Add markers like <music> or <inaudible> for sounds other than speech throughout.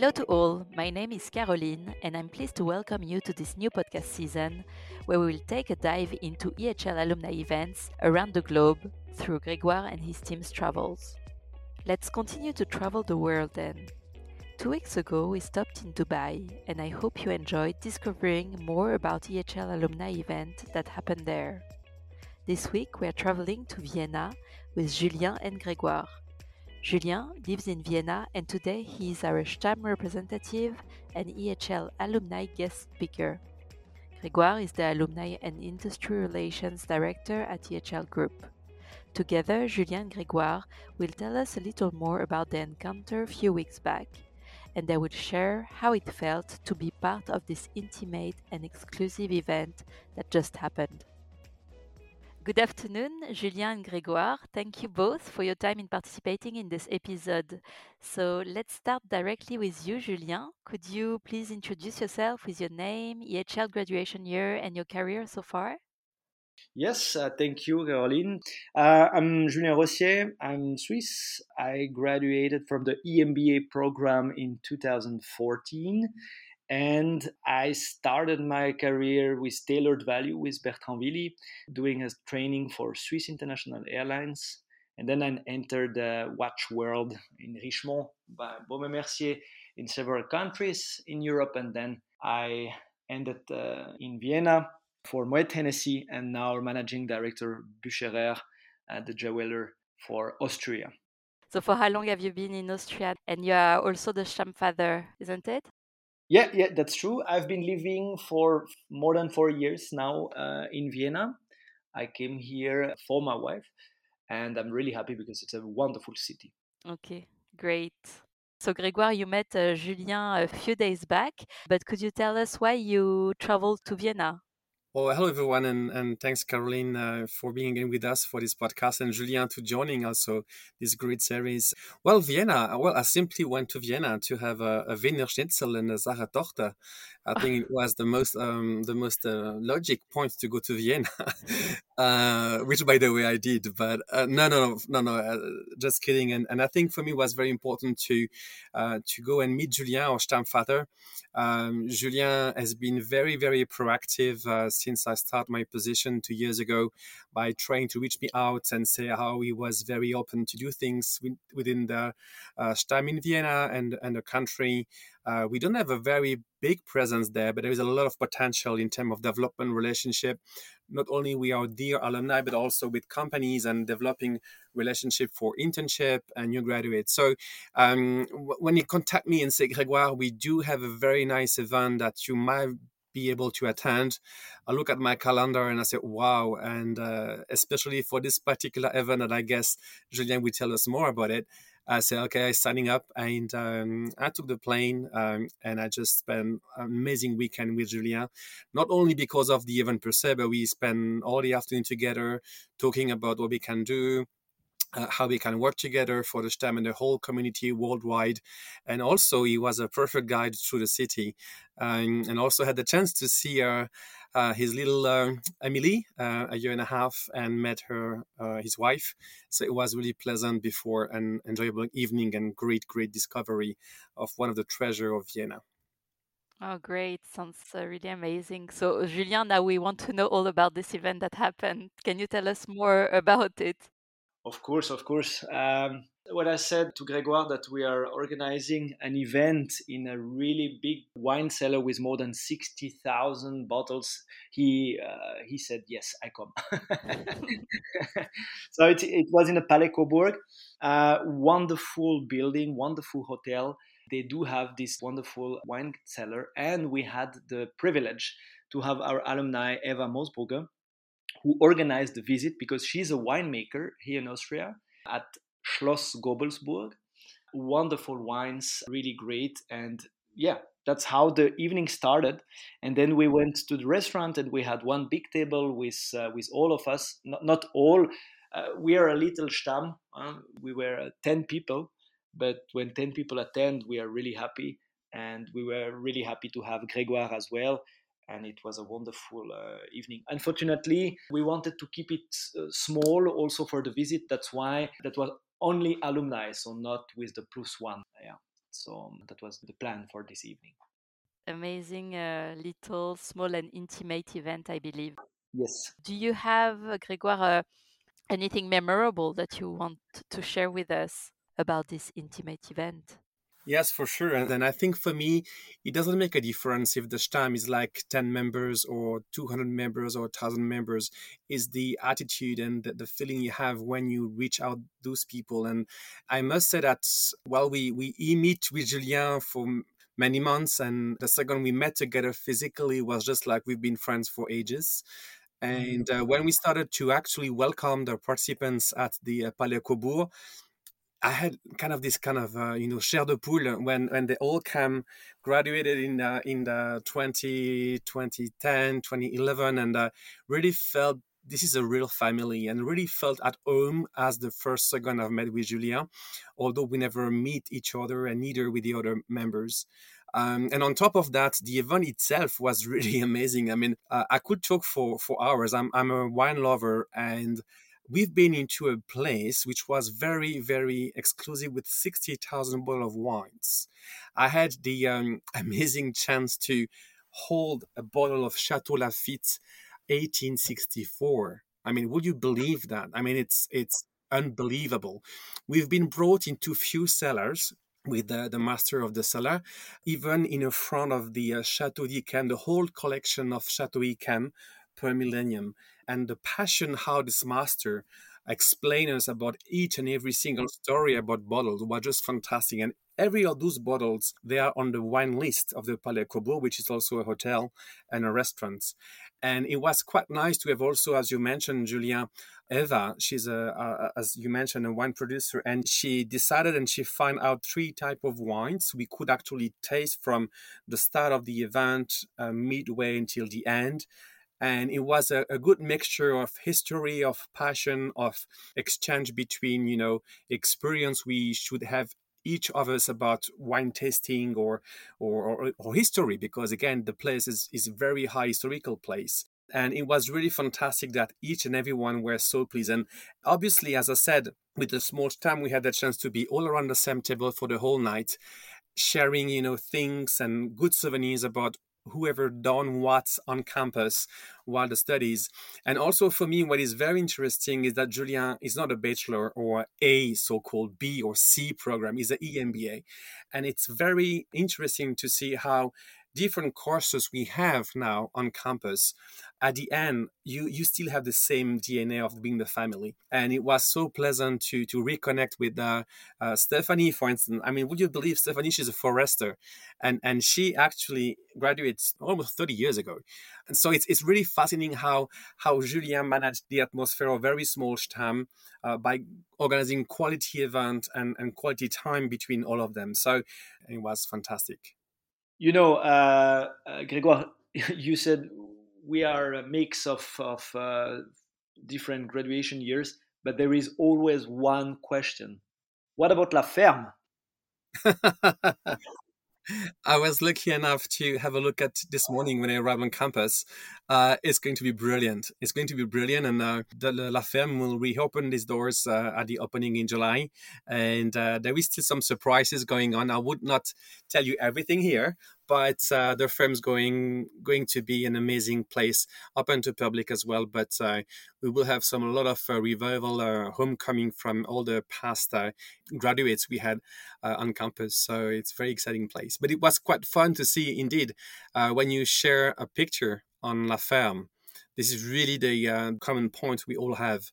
Hello to all, my name is Caroline, and I'm pleased to welcome you to this new podcast season where we will take a dive into EHL alumni events around the globe through Gregoire and his team's travels. Let's continue to travel the world then. Two weeks ago, we stopped in Dubai, and I hope you enjoyed discovering more about EHL alumni event that happened there. This week, we are traveling to Vienna with Julien and Grégoire. Julien lives in Vienna and today he is our Stamm representative and EHL alumni guest speaker. Grégoire is the Alumni and Industry Relations Director at EHL Group. Together, Julien and Grégoire will tell us a little more about the encounter a few weeks back, and they will share how it felt to be part of this intimate and exclusive event that just happened. Good afternoon, Julien and Grégoire. Thank you both for your time in participating in this episode. So let's start directly with you, Julien. Could you please introduce yourself with your name, EHL graduation year, and your career so far? Yes, uh, thank you, Caroline. Uh, I'm Julien Rossier. I'm Swiss. I graduated from the EMBA program in 2014 and I started my career with tailored value with Bertrand Willi, doing a training for Swiss International Airlines. And then I entered the watch world in Richemont by Baume Mercier in several countries in Europe. And then I ended uh, in Vienna for Moet Hennessy and now managing director Bucherer at the jeweler for Austria. So, for how long have you been in Austria? And you are also the father, isn't it? Yeah, yeah, that's true. I've been living for more than four years now uh, in Vienna. I came here for my wife, and I'm really happy because it's a wonderful city. Okay, great. So, Grégoire, you met uh, Julien a few days back, but could you tell us why you traveled to Vienna? Well, hello everyone, and, and thanks Caroline uh, for being in with us for this podcast, and Julien to joining also this great series. Well, Vienna. Well, I simply went to Vienna to have a, a Wiener Schnitzel and a Sachertorte. I think it was the most um, the most uh, logic point to go to Vienna, <laughs> uh, which by the way I did. But uh, no, no, no, no, uh, just kidding. And and I think for me was very important to uh, to go and meet Julien, our Stammvater. Um, Julien has been very very proactive since I started my position two years ago by trying to reach me out and say how he was very open to do things within the uh, Stamm in Vienna and, and the country. Uh, we don't have a very big presence there, but there is a lot of potential in terms of development relationship. Not only we are dear alumni, but also with companies and developing relationship for internship and new graduates. So um, when you contact me and say, Grégoire, we do have a very nice event that you might be able to attend. I look at my calendar and I say, wow. And uh, especially for this particular event, and I guess Julien will tell us more about it. I said, okay, I signing up. And um, I took the plane um, and I just spent an amazing weekend with Julien. Not only because of the event per se, but we spent all the afternoon together talking about what we can do, uh, how we can work together for the Stamm and the whole community worldwide. And also, he was a perfect guide through the city, um, and also had the chance to see uh, uh, his little uh, Emily uh, a year and a half and met her, uh, his wife. So it was really pleasant before an enjoyable evening and great, great discovery of one of the treasure of Vienna. Oh, great. Sounds uh, really amazing. So, Julien, now we want to know all about this event that happened. Can you tell us more about it? Of course, of course. Um, what I said to Grégoire that we are organizing an event in a really big wine cellar with more than 60,000 bottles. He uh, he said, Yes, I come. <laughs> so it, it was in the Palais Coburg, uh, wonderful building, wonderful hotel. They do have this wonderful wine cellar, and we had the privilege to have our alumni Eva Moosbrugger who organized the visit because she's a winemaker here in Austria at Schloss Gobelsburg. Wonderful wines, really great. And yeah, that's how the evening started. And then we went to the restaurant and we had one big table with, uh, with all of us, not, not all. Uh, we are a little Stamm. We were uh, 10 people, but when 10 people attend, we are really happy. And we were really happy to have Grégoire as well and it was a wonderful uh, evening. Unfortunately, we wanted to keep it uh, small also for the visit. That's why that was only alumni, so not with the plus one. Yeah. So um, that was the plan for this evening. Amazing, uh, little, small, and intimate event, I believe. Yes. Do you have, Grégoire, uh, anything memorable that you want to share with us about this intimate event? Yes, for sure. And then I think for me, it doesn't make a difference if the Stamm is like 10 members or 200 members or 1,000 members. Is the attitude and the, the, feeling you have when you reach out those people. And I must say that while we, we meet with Julien for many months, and the second we met together physically was just like we've been friends for ages. And uh, when we started to actually welcome the participants at the uh, Palais Coburg, I had kind of this kind of uh, you know chair de poule when when they all came graduated in the, in the 20, 2010 2011 and uh, really felt this is a real family and really felt at home as the first second I've met with Julia, although we never meet each other and neither with the other members um, and on top of that, the event itself was <laughs> really amazing. I mean, uh, I could talk for, for hours. I'm, I'm a wine lover and we've been into a place which was very, very exclusive with 60,000 bottles of wines. I had the um, <laughs> amazing chance to hold a bottle of Chateau Lafite 1864. I mean, would you believe that? I mean, it's it's unbelievable. We've been brought into few cellars with the, the master of the cellar, even in front of the uh, Chateau d'Yquem, the whole collection of Chateau Yquem per millennium and the passion how this master explained us about each and every single story about bottles was just fantastic. And every of those bottles, they are on the wine list of the Palais Coburg, which is also a hotel and a restaurant. And it was quite nice to have also, as you mentioned, Julien, Eva, she's a, a, as you mentioned, a wine producer, and she decided and she found out three type of wines we could actually taste from the start of the event, uh, midway until the end and it was a, a, good mixture of history of passion of exchange between you know experience we should have each of us about wine tasting or or, or, or history because again the place is, is a very high historical place. And it was really fantastic that each and every one were so pleased. And obviously as i said with the small time we had the chance to be all around the same table for the whole night sharing you know things and good souvenirs about whoever done what on campus while the studies. And also for me, what is very interesting is that Julien is not a bachelor or a so-called B or C program, he's an EMBA. And it's very interesting to see how different courses we have now on campus at the end you you still have the same dna of being the family. And it was so pleasant to to reconnect with uh, uh, stephanie for instance. I mean would you believe stephanie she's a forester and and she actually graduates almost 30 years ago. And so it's, it's really fascinating how how julien managed the atmosphere of very small Stamm uh, by organizing quality event and, and quality time between all of them. So it was fantastic you know, uh, uh, Grégoire, <laughs> you said we are a mix of, of uh, different graduation years, but there is always one question. What about La Ferme? <laughs> I was lucky enough to have a look at this morning when I arrived on campus. Uh, it's going to be brilliant. It's going to be brilliant, and uh, the, La Ferme will reopen these doors uh, at the opening in July. And uh, there is still some surprises going on. I would not tell you everything here, but uh, the firm's going going to be an amazing place, open to public as well. But uh, we will have some a lot of uh, revival, uh, homecoming from all the past uh, graduates we had uh, on campus. So it's a very exciting place. But it was quite fun to see, indeed, when you share a picture on La Ferme. This is really the common point we all have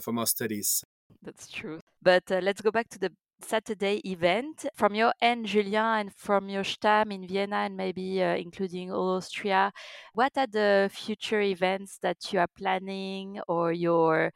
from our studies. That's true. But let's go back to the Saturday event. From your end, Julien, and from your Stamm in Vienna and maybe uh, including Austria, what are the future events that you are planning or your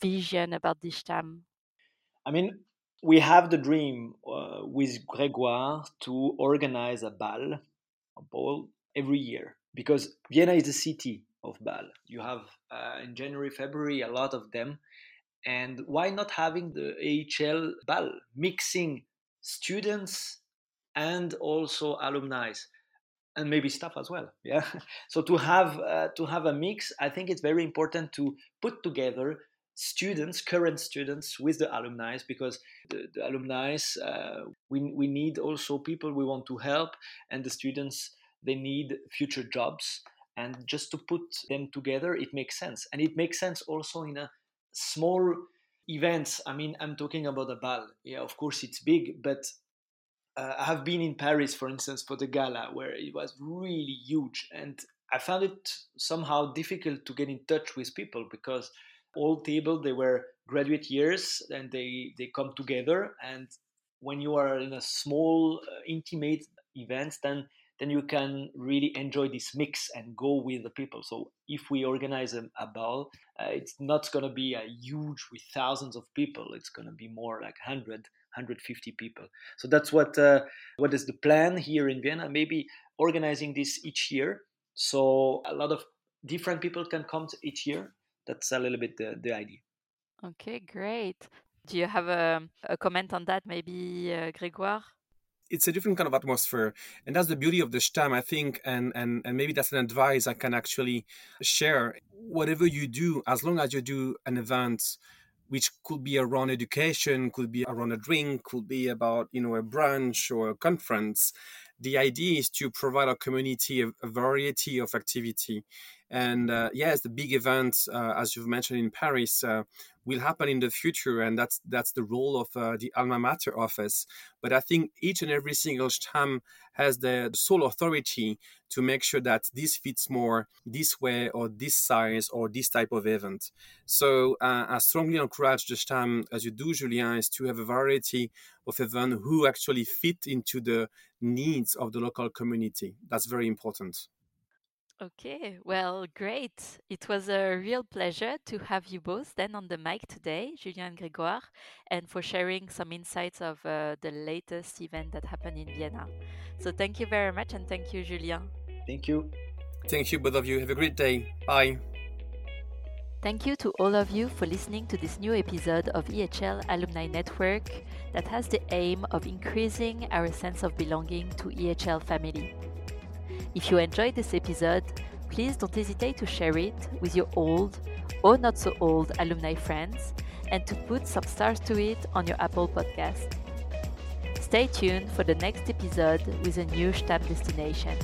vision about this Stamm? I mean, we have the dream uh, with Grégoire to organize a ball, a ball every year because Vienna is the city of ball. You have uh, in January, February a lot of them, and why not having the EHL BAL, mixing students and also alumni and maybe staff as well <laughs> yeah so to have uh, to have a mix i think it's very important to put together students, current students, with the alumni because the, the alumni, uh, we, we need also people we want to help, and the students, they need future jobs. And just to put them together, it makes sense. And it makes sense also in a small events. I mean, I'm talking about a ball. Yeah, of course it's big, but uh, I have been in Paris, for instance, for the gala, where it was really huge, and I found it somehow difficult to get in touch with people because all table they were graduate years and they they come together and when you are in a small uh, intimate event then then you can really enjoy this mix and go with the people so if we organize a, a ball uh, it's not going to be a huge with thousands of people it's going to be more like 100 150 people so that's what uh, what is the plan here in vienna maybe organizing this each year so a lot of different people can come each year that's a little bit the, the idea. Okay, great. Do you have a, a comment on that, maybe, uh, Grégoire? It's a different kind of atmosphere, and that's the beauty of the Stamm, I think, and and and maybe that's an advice I can actually share. Whatever you do, as long as you do an event which could be around education, could be around a drink, could be about you know a brunch or a conference. The idea is to provide our community a, a variety of activity and uh, yes, the big event, uh, as you've mentioned in Paris, uh, will happen in the future, and that's that's the role of uh, the alma mater office. But I think each and every single Stamm has the sole authority to make sure that this fits more this way or this size or this type of event. So uh, I strongly encourage the Stamm, as you do, Julien, is to have a variety of events who actually fit into the needs of the local community. That's very important. Okay, well, great. It was a real pleasure to have you both then on the mic today, Julien and Grégoire, and for sharing some insights of uh, the latest event that happened in Vienna. So thank you very much, and thank you, Julien. Thank you. Thank you, both of you. Have a great day. Bye. Thank you to all of you for listening to this new episode of EHL Alumni Network that has the aim of increasing our sense of belonging to EHL family. If you enjoyed this episode, please don't hesitate to share it with your old or not so old alumni friends and to put some stars to it on your Apple podcast. Stay tuned for the next episode with a new Stamm destination.